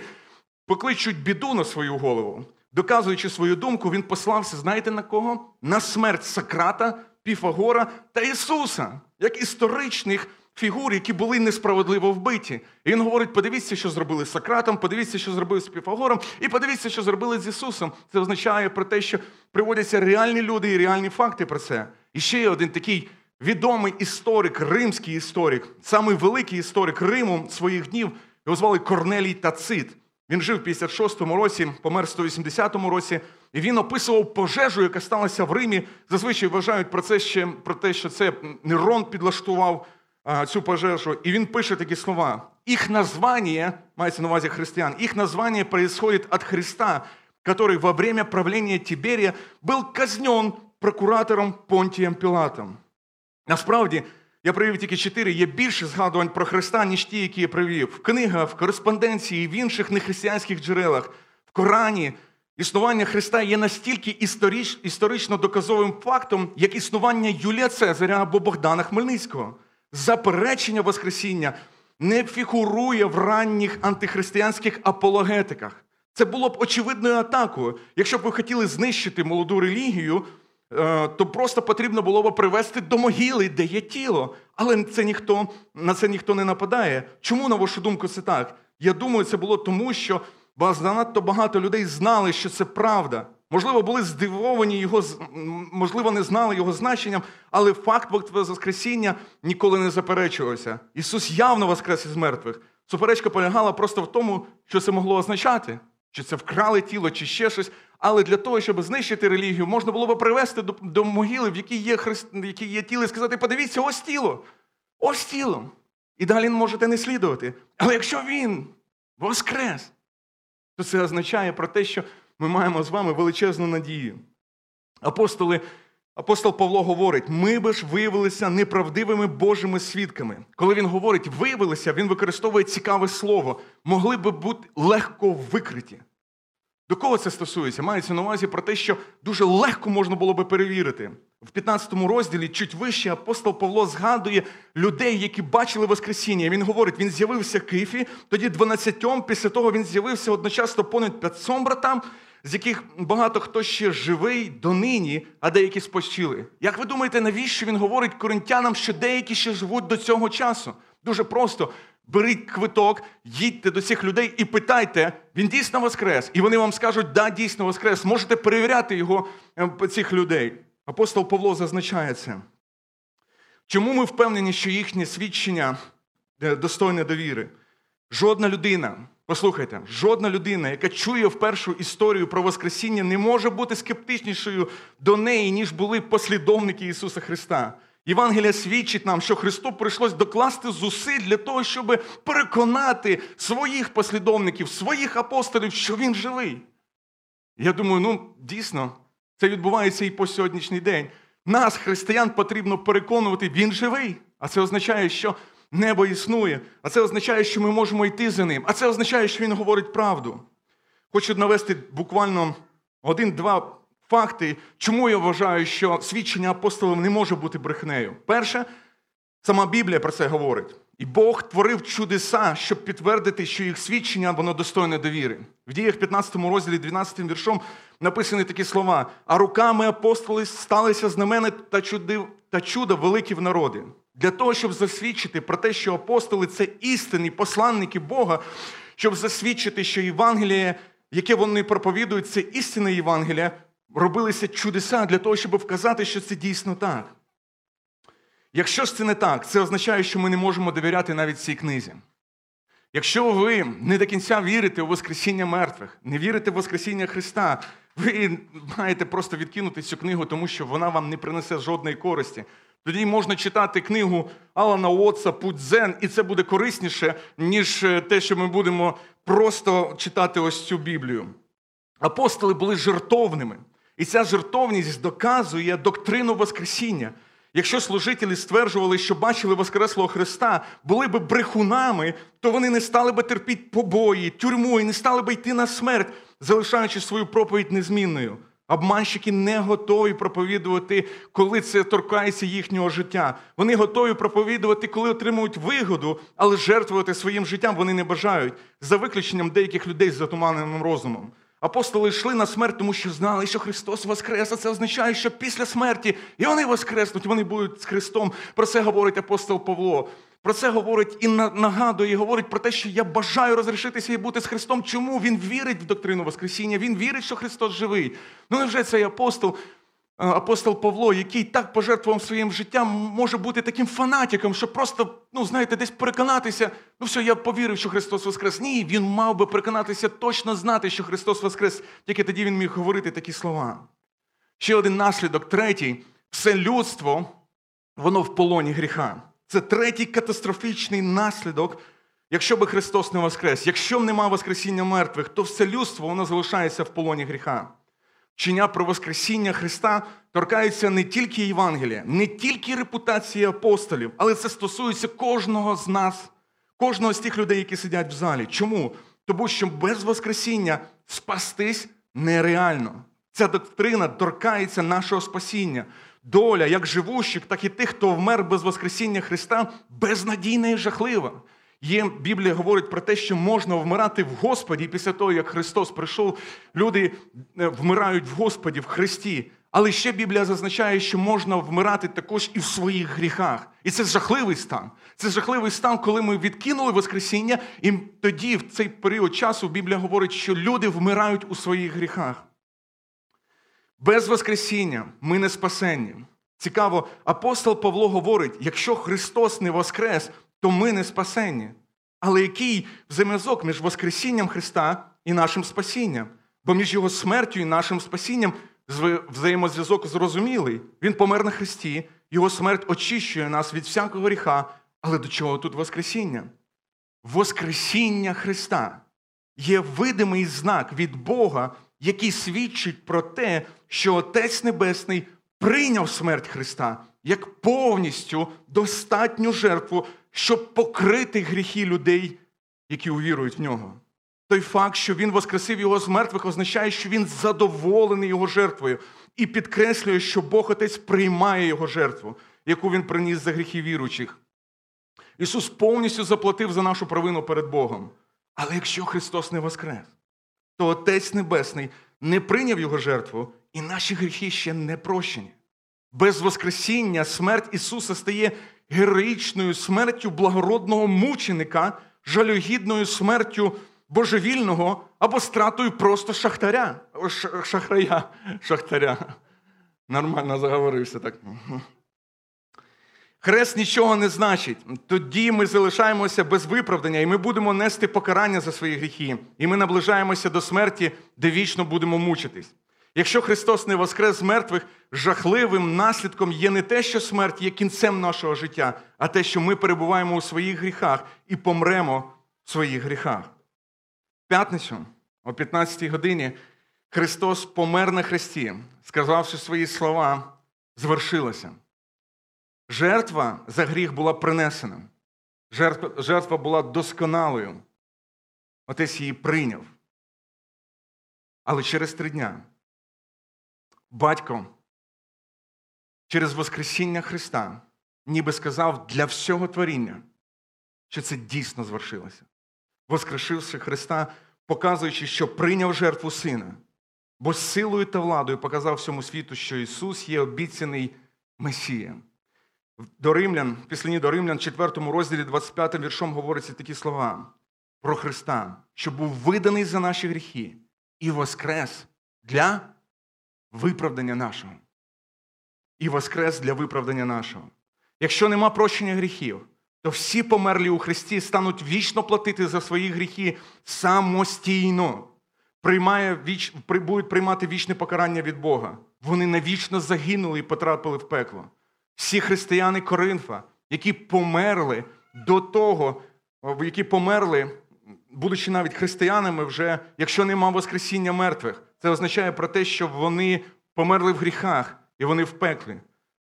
покличуть біду на свою голову. Доказуючи свою думку, він послався, знаєте на кого? На смерть Сократа, Піфагора та Ісуса, як історичних фігур, які були несправедливо вбиті. І він говорить: подивіться, що зробили з Сократом, подивіться, що зробили з Піфагором, і подивіться, що зробили з Ісусом. Це означає про те, що приводяться реальні люди і реальні факти про це. І ще є один такий відомий історик, римський історик, самий великий історик Риму своїх днів, його звали Корнелій Тацит. Він жив в 56-му році, помер в 180-му році, і він описував пожежу, яка сталася в Римі. Зазвичай вважають про це ще про те, що це Нерон підлаштував а, цю пожежу. І він пише такі слова: їх названня, мається на увазі християн, їх названня происходит от Христа, который во время правления Тиберия был казнен прокуратором Понтием Пилатом. Насправді, я привів тільки чотири, є більше згадувань про Христа, ніж ті, які я привів. В книгах, в кореспонденції, в інших нехристиянських джерелах, в Корані. Існування Христа є настільки історич, історично доказовим фактом, як існування Юлія Цезаря або Богдана Хмельницького. Заперечення Воскресіння не фігурує в ранніх антихристиянських апологетиках. Це було б очевидною атакою. Якщо б ви хотіли знищити молоду релігію, то просто потрібно було б привести до могили, де є тіло. Але це ніхто, на це ніхто не нападає. Чому, на вашу думку, це так? Я думаю, це було тому, що занадто багато людей знали, що це правда. Можливо, були здивовані його, можливо, не знали його значенням, але факт Воскресіння ніколи не заперечувався. Ісус явно воскрес із мертвих. Суперечка полягала просто в тому, що це могло означати, чи це вкрали тіло, чи ще щось. Але для того, щоб знищити релігію, можна було б привести до до могили, в якій є христ... якій є тіло, і сказати: подивіться, ось тіло, ось тіло. І далі можете не слідувати. Але якщо він воскрес, то це означає про те, що ми маємо з вами величезну надію. Апостоли, Апостол Павло говорить: ми би ж виявилися неправдивими Божими свідками. Коли він говорить виявилися, він використовує цікаве слово, могли би бути легко викриті. До кого це стосується? Мається на увазі про те, що дуже легко можна було би перевірити. В 15 розділі, чуть вище, апостол Павло згадує людей, які бачили Воскресіння. Він говорить, він з'явився Кифі, тоді 12, після того він з'явився одночасно понад 500 братам, з яких багато хто ще живий донині, а деякі спочили. Як ви думаєте, навіщо він говорить коринтянам, що деякі ще живуть до цього часу? Дуже просто. Беріть квиток, їдьте до цих людей і питайте, він дійсно воскрес. І вони вам скажуть, да, дійсно воскрес. Можете перевіряти його е, цих людей. Апостол Павло зазначає це. Чому ми впевнені, що їхнє свідчення е, достойне довіри? Жодна людина, послухайте, жодна людина, яка чує в першу історію про Воскресіння, не може бути скептичнішою до неї, ніж були послідовники Ісуса Христа. Євангелія свідчить нам, що Христу прийшлось докласти зусиль для того, щоб переконати своїх послідовників, своїх апостолів, що Він живий. Я думаю, ну дійсно, це відбувається і по сьогоднішній день. Нас, християн, потрібно переконувати, Він живий. А це означає, що небо існує. А це означає, що ми можемо йти за ним. А це означає, що Він говорить правду. Хочу навести буквально один-два факти, чому я вважаю, що свідчення апостолів не може бути брехнею. Перше, сама Біблія про це говорить. І Бог творив чудеса, щоб підтвердити, що їх свідчення воно достойне довіри. В діях 15 розділі, 12 віршом написані такі слова: а руками апостолів сталися знамени та чуда великі в народи. Для того, щоб засвідчити про те, що апостоли це істинні посланники Бога, щоб засвідчити, що Євангеліє, яке вони проповідують, це істинне Євангеліє, робилися чудеса для того, щоб вказати, що це дійсно так. Якщо ж це не так, це означає, що ми не можемо довіряти навіть цій книзі. Якщо ви не до кінця вірите у Воскресіння мертвих, не вірите в Воскресіння Христа, ви маєте просто відкинути цю книгу, тому що вона вам не принесе жодної користі. Тоді можна читати книгу Алана Уотса Путь Зен, і це буде корисніше, ніж е, те, що ми будемо просто читати ось цю Біблію. Апостоли були жертовними. І ця жертовність доказує доктрину Воскресіння. Якщо служителі стверджували, що бачили Воскреслого Христа, були б брехунами, то вони не стали би терпіти побої, тюрму і не стали би йти на смерть, залишаючи свою проповідь незмінною. Обманщики не готові проповідувати, коли це торкається їхнього життя. Вони готові проповідувати, коли отримують вигоду, але жертвувати своїм життям вони не бажають, за виключенням деяких людей з затуманеним розумом. Апостоли йшли на смерть, тому що знали, що Христос Воскрес, а це означає, що після смерті і вони воскреснуть, вони будуть з Христом. Про це говорить апостол Павло. Про це говорить і нагадує, і говорить про те, що я бажаю розрішитися і бути з Христом. Чому він вірить в доктрину Воскресіння? Він вірить, що Христос живий. Ну невже цей апостол Е, апостол Павло, який так пожертвував своїм життям, може бути таким фанатиком, що просто, ну, знаєте, десь переконатися, ну все, я повірив, що Христос Воскрес. Ні, він мав би переконатися, точно знати, що Христос Воскрес, тільки тоді він міг говорити такі слова. Ще один наслідок, третій, все людство, воно в полоні гріха. Це третій катастрофічний наслідок. Якщо би Христос не воскрес, якщо б нема Воскресіння мертвих, то все людство воно залишається в полоні гріха. вчення про Воскресіння Христа торкається не тільки Євангелія, не тільки репутації апостолів, але це стосується кожного з нас, кожного з тих людей, які сидять в залі. Чому? Тому що без Воскресіння спастись нереально. Ця доктрина торкається нашого спасіння. Доля як живущих, так і тих, хто вмер без Воскресіння Христа, безнадійна і жахлива. Є Біблія говорить про те, що можна вмирати в Господі, після того, як Христос прийшов, люди е, вмирають в Господі, в Христі. Але ще Біблія зазначає, що можна вмирати також і в своїх гріхах. І це жахливий стан. Це жахливий стан, коли ми відкинули Воскресіння, і тоді, в цей період часу, Біблія говорить, що люди вмирають у своїх гріхах. Без Воскресіння ми не спасенні. Цікаво, апостол Павло говорить: якщо Христос не воскрес, то ми не спасенні. Але який взаємозв'язок між Воскресінням Христа і нашим спасінням? Бо між Його смертю і нашим спасінням взаємозв'язок зрозумілий. Він помер на Христі, Його смерть очищує нас від всякого гріха. Але до чого тут Воскресіння? Воскресіння Христа є видимий знак від Бога, який свідчить про те, що Отець Небесний прийняв смерть Христа як повністю достатню жертву, щоб покрити гріхи людей, які увірують в нього. Той факт, що він воскресив його з мертвих, означає, що він задоволений його жертвою і підкреслює, що Бог Отець приймає його жертву, яку він приніс за гріхи віруючих. Ісус повністю заплатив за нашу провину перед Богом. Але якщо Христос не воскрес, то Отець Небесний не прийняв його жертву, і наші гріхи ще не прощені. Без Воскресіння смерть Ісуса стає героїчною смертю благородного мученика, жалюгідною смертю божевільного або стратою просто шахтаря. Шахрая. Шахтаря. Нормально заговорився так. Хрест нічого не значить. Тоді ми залишаємося без виправдання, і ми будемо нести покарання за свої гріхи. І ми наближаємося до смерті, де вічно будемо мучитись. Якщо Христос не воскрес з мертвих, жахливим наслідком є не те, що смерть є кінцем нашого життя, а те, що ми перебуваємо у своїх гріхах і помремо в своїх гріхах. В п'ятницю, о 15 й годині, Христос помер на хресті, сказавши свої слова, звершилося. Жертва за гріх була принесена. Жертва, жертва була досконалою. Отець її прийняв. Але через три дня батько через Воскресіння Христа ніби сказав для всього творіння, що це дійсно звершилося. Воскрешивши Христа, показуючи, що прийняв жертву Сина, бо з силою та владою показав всьому світу, що Ісус є обіцяний Месія. До Римлян, в післані до Римлян, 4 розділі 25 віршом говориться такі слова про Христа, що був виданий за наші гріхи і воскрес для виправдання нашого. І воскрес для виправдання нашого. Якщо нема прощення гріхів, то всі померлі у Христі стануть вічно платити за свої гріхи самостійно, приймає, віч, будуть приймати вічне покарання від Бога. Вони навічно загинули і потрапили в пекло. Всі християни Коринфа, які померли до того, які померли, будучи навіть християнами, вже якщо нема Воскресіння мертвих, це означає про те, що вони померли в гріхах і вони в пеклі.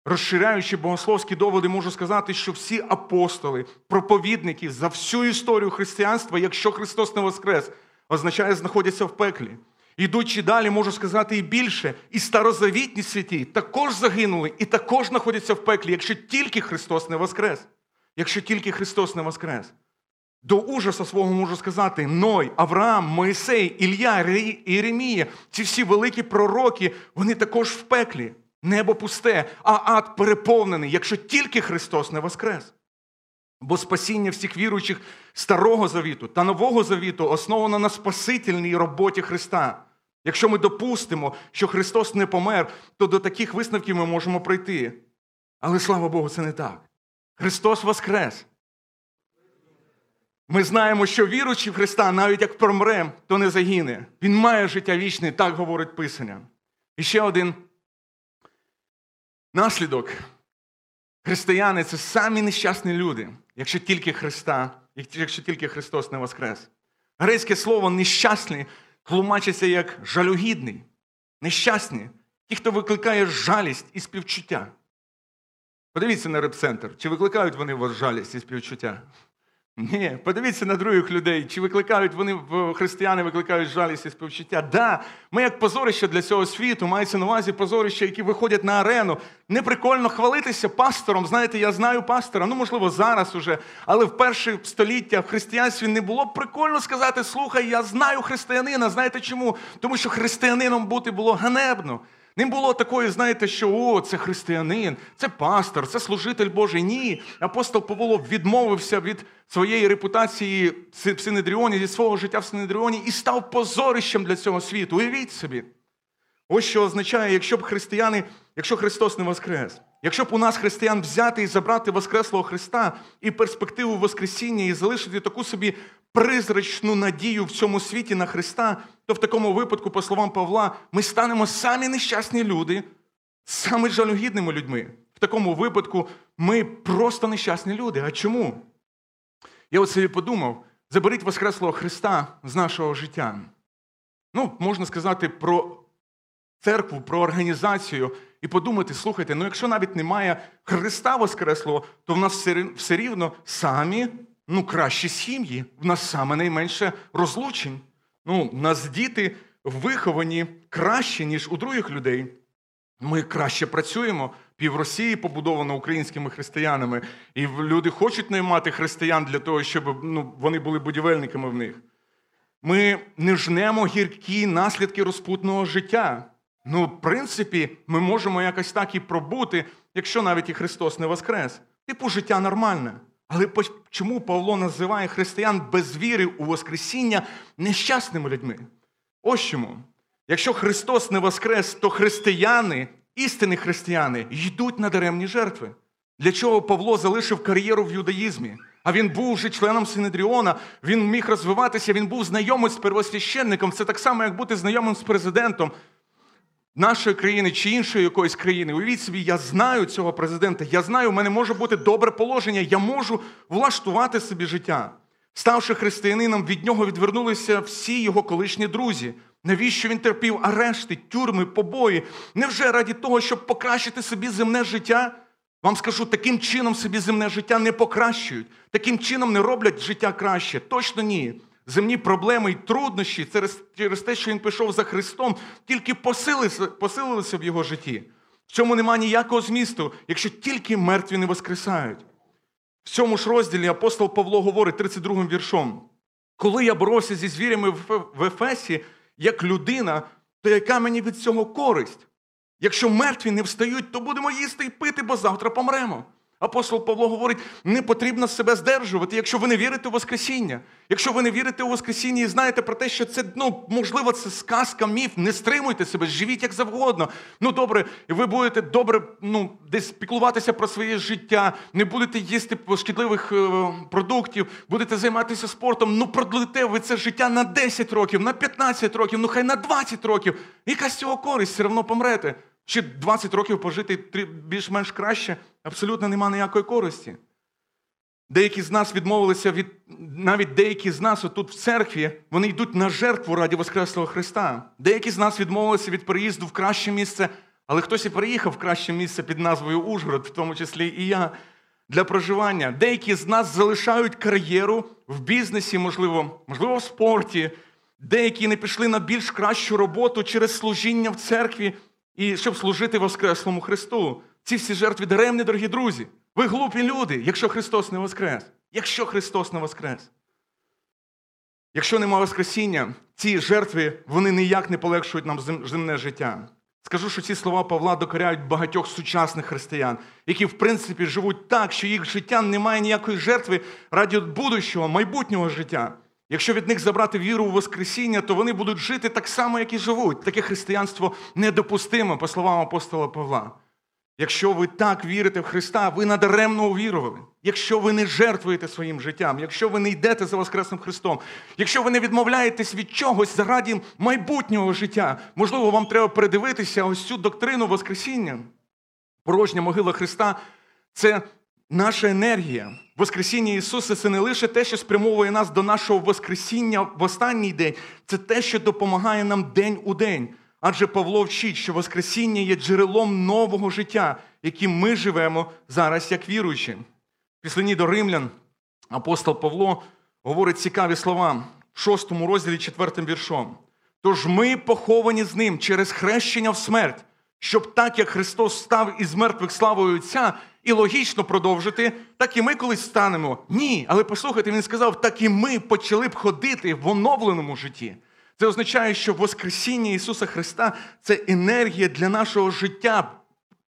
Розширяючи богословські доводи, можу сказати, що всі апостоли, проповідники за всю історію християнства, якщо Христос не воскрес, означає, знаходяться в пеклі. Ідучи далі, можу сказати і більше, і старозавітні святі також загинули і також знаходяться в пеклі, якщо тільки Христос не воскрес. Якщо тільки Христос не воскрес. До ужасу свого можу сказати: Ной, Авраам, Моїсей, Ілля, Єремія, ці всі великі пророки, вони також в пеклі. Небо пусте, а ад переповнений, якщо тільки Христос не воскрес. Бо спасіння всіх віруючих Старого Завіту та Нового Завіту основано на спасительній роботі Христа. Якщо ми допустимо, що Христос не помер, то до таких висновків ми можемо прийти. Але слава Богу, це не так. Христос Воскрес. Ми знаємо, що віруючи в Христа, навіть як промре, то не загине. Він має життя вічне, так говорить Писання. І ще один наслідок. Християни це самі нещасні люди, якщо тільки Христа, якщо тільки Христос не воскрес. Грецьке слово нещасний тлумачиться як жалюгідний. нещасні, ті, хто викликає жалість і співчуття. Подивіться на репцентр, чи викликають вони у вас жалість і співчуття? Ні, подивіться на других людей, чи викликають вони християни, викликають жалість і співчуття. Да, ми як позорище для цього світу, мається на увазі позорище, які виходять на арену. Не прикольно хвалитися пастором. Знаєте, я знаю пастора, ну можливо, зараз уже, але в перші століття в християнстві не було прикольно сказати: слухай, я знаю християнина. Знаєте чому? Тому що християнином бути було ганебно. Не було такої, знаєте, що о, це християнин, це пастор, це служитель Божий. Ні. Апостол Павло відмовився від своєї репутації в Синедріоні, зі свого життя в Синедріоні і став позорищем для цього світу. Уявіть собі. Ось що означає, якщо б християни, якщо Христос не воскрес, якщо б у нас християн взяти і забрати Воскреслого Христа і перспективу Воскресіння, і залишити таку собі призрачну надію в цьому світі на Христа, то в такому випадку, по словам Павла, ми станемо самі нещасні люди, самі жалюгідними людьми. В такому випадку ми просто нещасні люди. А чому? Я от собі подумав: заберіть Воскреслого Христа з нашого життя. Ну, можна сказати, про церкву, про організацію і подумати, слухайте, ну якщо навіть немає Христа Воскреслого, то в нас все рівно самі ну, кращі сім'ї, в нас саме найменше розлучень. Ну, У нас діти виховані краще, ніж у других людей. Ми краще працюємо. Пів Росії побудовано українськими християнами, і люди хочуть наймати християн для того, щоб ну, вони були будівельниками в них. Ми не жнемо гіркі наслідки розпутного життя. Ну, в принципі, ми можемо якось так і пробути, якщо навіть і Христос не воскрес. Типу, життя нормальне. Але чому Павло називає християн без віри у Воскресіння нещасними людьми? Ось чому. Якщо Христос не воскрес, то християни, істинні християни, йдуть на даремні жертви. Для чого Павло залишив кар'єру в юдаїзмі? А він був вже членом Синедріона, він міг розвиватися, він був знайомий з первосвященником. Це так само, як бути знайомим з президентом нашої країни чи іншої якоїсь країни. Уявіть собі, я знаю цього президента, я знаю, у мене може бути добре положення, я можу влаштувати собі життя. Ставши християнином, від нього відвернулися всі його колишні друзі. Навіщо він терпів арешти, тюрми, побої? Невже раді того, щоб покращити собі земне життя? Вам скажу, таким чином собі земне життя не покращують, таким чином не роблять життя краще. Точно ні земні проблеми і труднощі через, те, що він пішов за Христом, тільки посилилися, посилилися в його житті. В цьому немає ніякого змісту, якщо тільки мертві не воскресають. В цьому ж розділі апостол Павло говорить 32 м віршом: коли я боровся зі звірями в Ефесі, як людина, то яка мені від цього користь? Якщо мертві не встають, то будемо їсти і пити, бо завтра помремо. Апостол Павло говорить, не потрібно себе здержувати, якщо ви не вірите у Воскресіння. Якщо ви не вірите у Воскресіння і знаєте про те, що це, ну, можливо, це сказка, міф, не стримуйте себе, живіть як завгодно. Ну, добре, і ви будете добре ну, десь піклуватися про своє життя, не будете їсти шкідливих е, продуктів, будете займатися спортом. Ну, продлите ви це життя на 10 років, на 15 років, ну хай на 20 років. Якась цього користь, все одно помрете. Чи 20 років пожити більш-менш краще, абсолютно нема ніякої користі. Деякі з нас відмовилися від навіть деякі з нас тут в церкві, вони йдуть на жертву раді Воскреслого Христа. Деякі з нас відмовилися від переїзду в краще місце, але хтось і переїхав в краще місце під назвою Ужгород, в тому числі і я, для проживання. Деякі з нас залишають кар'єру в бізнесі, можливо, можливо, в спорті. Деякі не пішли на більш кращу роботу через служіння в церкві і щоб служити Воскреслому Христу. Ці всі жертви даремні, дорогі друзі. Ви глупі люди, якщо Христос не воскрес. Якщо Христос не воскрес. Якщо немає Воскресіння, ці жертви вони ніяк не полегшують нам земне життя. Скажу, що ці слова Павла докоряють багатьох сучасних християн, які, в принципі, живуть так, що їх життя не має ніякої жертви раді будущого, майбутнього життя. Якщо від них забрати віру у Воскресіння, то вони будуть жити так само, як і живуть. Таке християнство недопустимо, по словам апостола Павла. Якщо ви так вірите в Христа, ви надаремно увірували. Якщо ви не жертвуєте своїм життям, якщо ви не йдете за Воскресним Христом, якщо ви не відмовляєтесь від чогось заради майбутнього життя, можливо, вам треба передивитися ось цю доктрину Воскресіння. Порожня могила Христа це наша енергія. Воскресіння Ісуса це не лише те, що спрямовує нас до нашого Воскресіння в останній день, це те, що допомагає нам день у день. Адже Павло вчить, що Воскресіння є джерелом нового життя, яким ми живемо зараз як віруючі. Післанні до римлян апостол Павло говорить цікаві слова в шостому розділі четвертим віршом. Тож ми поховані з ним через хрещення в смерть, щоб так як Христос став із мертвих славою Отця, і логічно продовжити, так і ми колись станемо. Ні, але послухайте, він сказав, так і ми почали б ходити в оновленому житті. Це означає, що Воскресіння Ісуса Христа це енергія для нашого життя,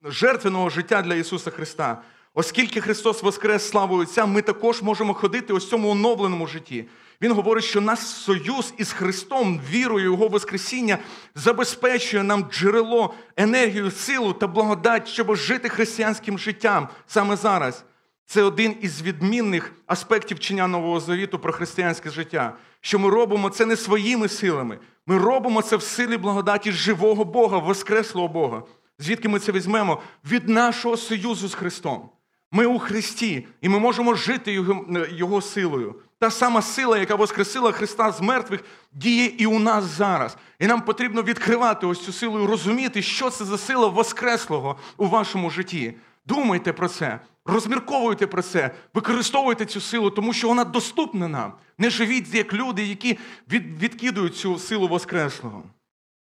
жертвеного життя для Ісуса Христа. Оскільки Христос воскрес славою Отця, ми також можемо ходити ось цьому оновленому житті. Він говорить, що наш союз із Христом, вірою Його Воскресіння, забезпечує нам джерело, енергію, силу та благодать, щоб жити християнським життям саме зараз. Це один із відмінних аспектів вчення Нового Завіту про християнське життя. Що ми робимо це не своїми силами. Ми робимо це в силі благодаті живого Бога, Воскреслого Бога. Звідки ми це візьмемо? Від нашого союзу з Христом. Ми у Христі, і ми можемо жити Його, Його силою. Та сама сила, яка воскресила Христа з мертвих, діє і у нас зараз. І нам потрібно відкривати ось цю силу і розуміти, що це за сила Воскреслого у вашому житті. Думайте про це, розмірковуйте про це, використовуйте цю силу, тому що вона доступна нам. Не живіть як люди, які від, відкидують цю силу Воскреслого.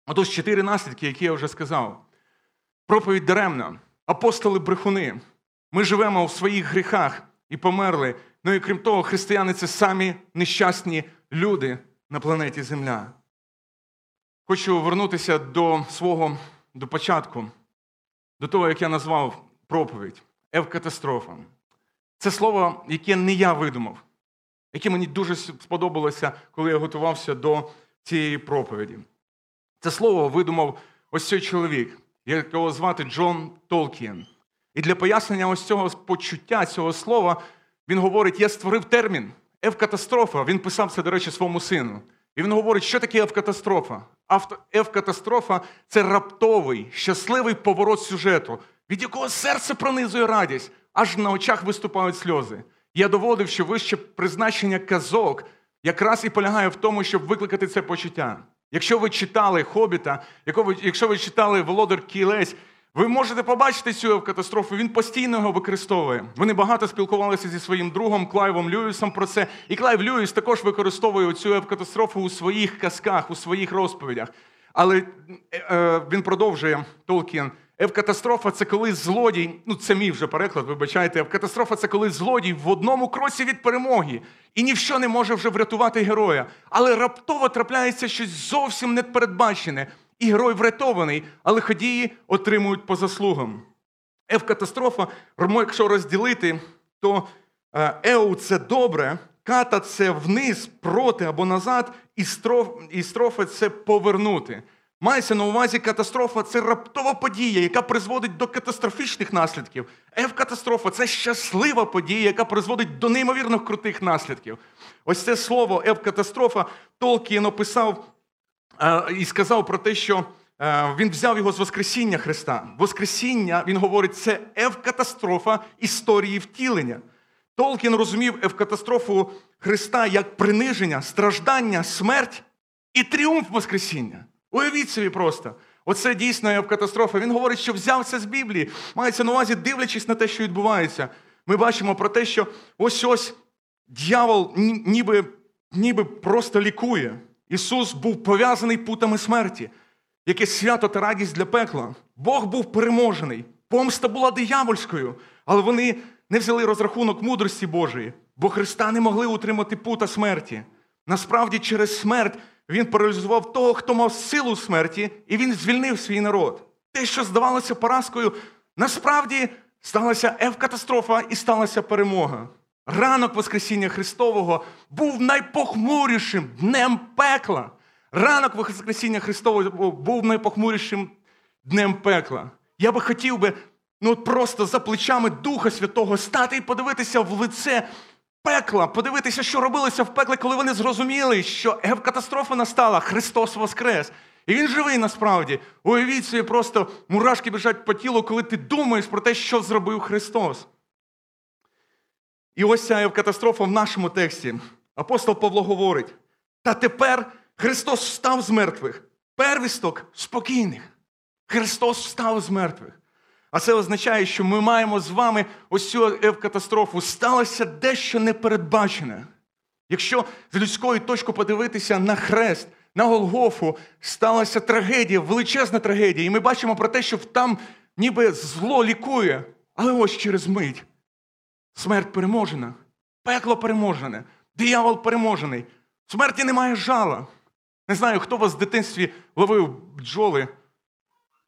Отож, чотири наслідки, які я вже сказав. Проповідь даремна, апостоли брехуни. Ми живемо у своїх гріхах і померли. Ну і крім того, християни це самі нещасні люди на планеті Земля. Хочу вернутися до свого до початку, до того, як я назвав проповідь евкатастрофа. Це слово, яке не я видумав, яке мені дуже сподобалося, коли я готувався до цієї проповіді. Це слово видумав ось цей чоловік, якого звати Джон Толкін. І для пояснення ось цього почуття, цього слова, він говорить: я створив термін евкатастрофа. Він писав це, до речі, своєму сину. І він говорить, що таке евкатастрофа? Евкатастрофа це раптовий, щасливий поворот сюжету, від якого серце пронизує радість, аж на очах виступають сльози. Я доводив, що вище призначення казок якраз і полягає в тому, щоб викликати це почуття. Якщо ви читали Хобіта, якщо ви читали Володар Кілець, ви можете побачити евкатастрофу, він постійно його використовує. Вони багато спілкувалися зі своїм другом Клайвом Льюісом про це. І Клайв Льюіс також використовує евкатастрофу у своїх казках, у своїх розповідях. Але е, е, він продовжує Толкін. Евкатастрофа це коли злодій, ну це мій вже переклад, вибачайте, евкатастрофа це коли злодій в одному кроці від перемоги і ні в що не може вже врятувати героя. Але раптово трапляється щось зовсім непередбачене. І герой врятований, але ходії отримують по заслугам. Евкатастрофа, якщо розділити, то е, еу це добре, ката це вниз, проти або назад, і, строф, і строфа це повернути. Мається на увазі катастрофа це раптова подія, яка призводить до катастрофічних наслідків. Евкатастрофа це щаслива подія, яка призводить до неймовірно крутих наслідків. Ось це слово евкатастрофа Толкін описав і сказав про те, що він взяв його з Воскресіння Христа. Воскресіння, він говорить, це евкатастрофа історії втілення. Толкін розумів евкатастрофу Христа як приниження, страждання, смерть і тріумф Воскресіння. Уявіть собі просто. Оце дійсно евкатастрофа. Він говорить, що взяв це з Біблії. Мається на увазі, дивлячись на те, що відбувається. Ми бачимо про те, що ось ось дьявол ніби, ніби просто лікує. Ісус був пов'язаний путами смерті, яке свято та радість для пекла. Бог був переможений, помста була диявольською, але вони не взяли розрахунок мудрості Божої, бо Христа не могли утримати пута смерті. Насправді, через смерть Він паралізував того, хто мав силу смерті, і він звільнив свій народ. Те, що здавалося поразкою, насправді сталася евкатастрофа і сталася перемога. Ранок Воскресіння Христового був найпохмурішим днем пекла. Ранок Воскресіння Христового був найпохмурішим днем пекла. Я би хотів би ну, просто за плечами Духа Святого стати і подивитися в лице пекла, подивитися, що робилося в пеклі, коли вони зрозуміли, що катастрофа настала, Христос Воскрес. І він живий насправді. Уявіть собі, просто мурашки біжать по тілу, коли ти думаєш про те, що зробив Христос. І ось ця катастрофа в нашому тексті. Апостол Павло говорить: та тепер Христос встав з мертвих, первісток спокійних. Христос встав з мертвих. А це означає, що ми маємо з вами ось цю евкатастрофу. Сталося дещо непередбачене. Якщо з людської точки подивитися на хрест, на Голгофу, сталася трагедія, величезна трагедія. І ми бачимо про те, що там ніби зло лікує, але ось через мить. Смерть переможена, пекло переможене, диявол переможений. В смерті немає жала. Не знаю, хто вас в дитинстві ловив бджоли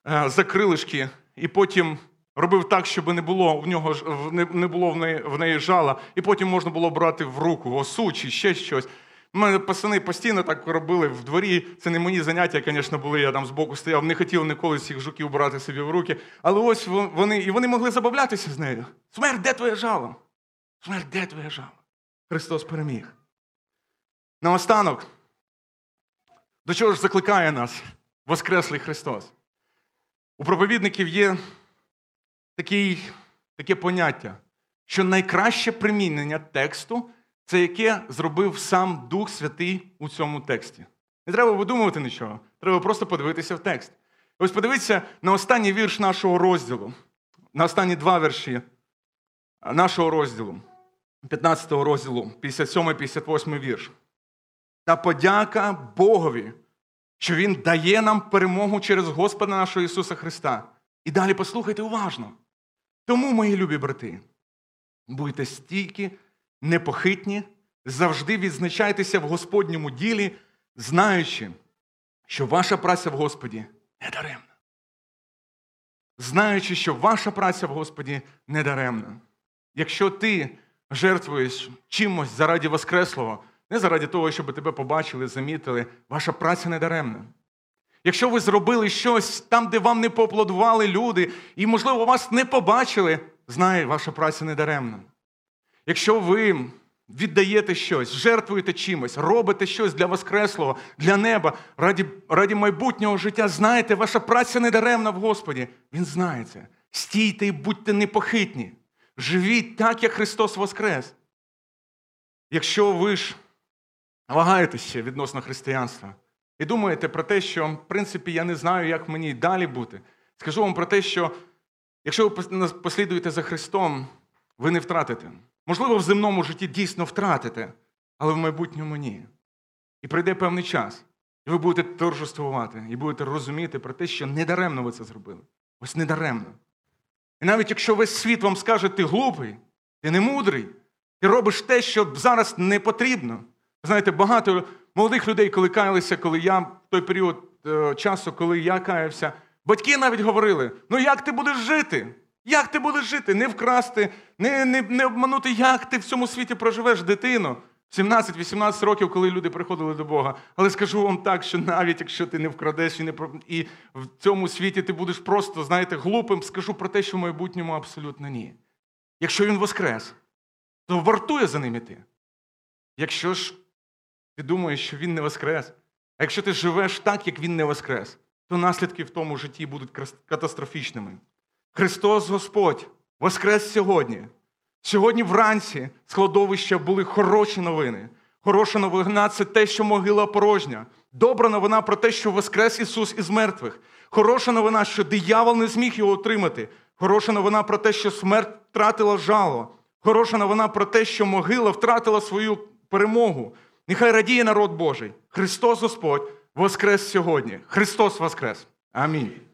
е, за крилишки і потім робив так, щоб не було в нього не, було в неї, в неї жала, і потім можна було брати в руку осу чи ще щось. У мене пацани постійно так робили в дворі. Це не мої заняття, звісно, були. Я там збоку стояв, не хотів ніколи цих жуків брати собі в руки. Але ось вони, і вони могли забавлятися з нею. Смерть, де твоє жало? Смерть, де твоє жало? Христос переміг. Наостанок, до чого ж закликає нас Воскреслий Христос? У проповідників є такий, таке поняття, що найкраще примінення тексту це яке зробив сам Дух Святий у цьому тексті. Не треба видумувати нічого, треба просто подивитися в текст. Ось подивіться на останній вірш нашого розділу, на останні два вірші нашого розділу, 15 розділу, 57-58 вірш. Та подяка Богові, що Він дає нам перемогу через Господа нашого Ісуса Христа. І далі послухайте уважно. Тому, мої любі брати, будьте стійкі, непохитні, завжди відзначайтеся в Господньому ділі, знаючи, що ваша праця в Господі не даремна. Знаючи, що ваша праця в Господі не даремна. Якщо ти жертвуєш чимось заради Воскреслого, не заради того, щоб тебе побачили, замітили, ваша праця не даремна. Якщо ви зробили щось там, де вам не поаплодували люди, і, можливо, вас не побачили, знає, ваша праця не даремна. Якщо ви віддаєте щось, жертвуєте чимось, робите щось для Воскреслого, для неба, раді, раді майбутнього життя, знаєте, ваша праця не даремна в Господі. Він знає це. Стійте і будьте непохитні. Живіть так, як Христос Воскрес. Якщо ви ж вагаєтеся відносно християнства і думаєте про те, що, в принципі, я не знаю, як мені далі бути, скажу вам про те, що якщо ви послідуєте за Христом, ви не втратите. Можливо, в земному житті дійсно втратите, але в майбутньому ні. І прийде певний час, і ви будете торжествувати, і будете розуміти про те, що недаремно ви це зробили. Ось недаремно. І навіть якщо весь світ вам скаже, ти глупий, ти не мудрий, ти робиш те, що зараз не потрібно. Знаєте, багато молодих людей, коли каялися, коли я в той період е, часу, коли я каявся, батьки навіть говорили: ну як ти будеш жити? Як ти будеш жити? Не вкрасти, не, не, не обманути, як ти в цьому світі проживеш дитину. 17-18 років, коли люди приходили до Бога. Але скажу вам так, що навіть якщо ти не вкрадеш і не і в цьому світі ти будеш просто, знаєте, глупим, скажу про те, що в майбутньому абсолютно ні. Якщо він воскрес, то вартує за ним іти. Якщо ж ти думаєш, що він не воскрес, а якщо ти живеш так, як він не воскрес, то наслідки в тому житті будуть катастрофічними. Христос Господь воскрес сьогодні. Сьогодні вранці з кладовища були хороші новини. Хороша новина це те, що могила порожня. Добра новина про те, що воскрес Ісус із мертвих. Хороша новина, що диявол не зміг його отримати. Хороша новина про те, що смерть втратила жало. Хороша новина про те, що могила втратила свою перемогу. Нехай радіє народ Божий. Христос Господь воскрес сьогодні. Христос воскрес. Амінь.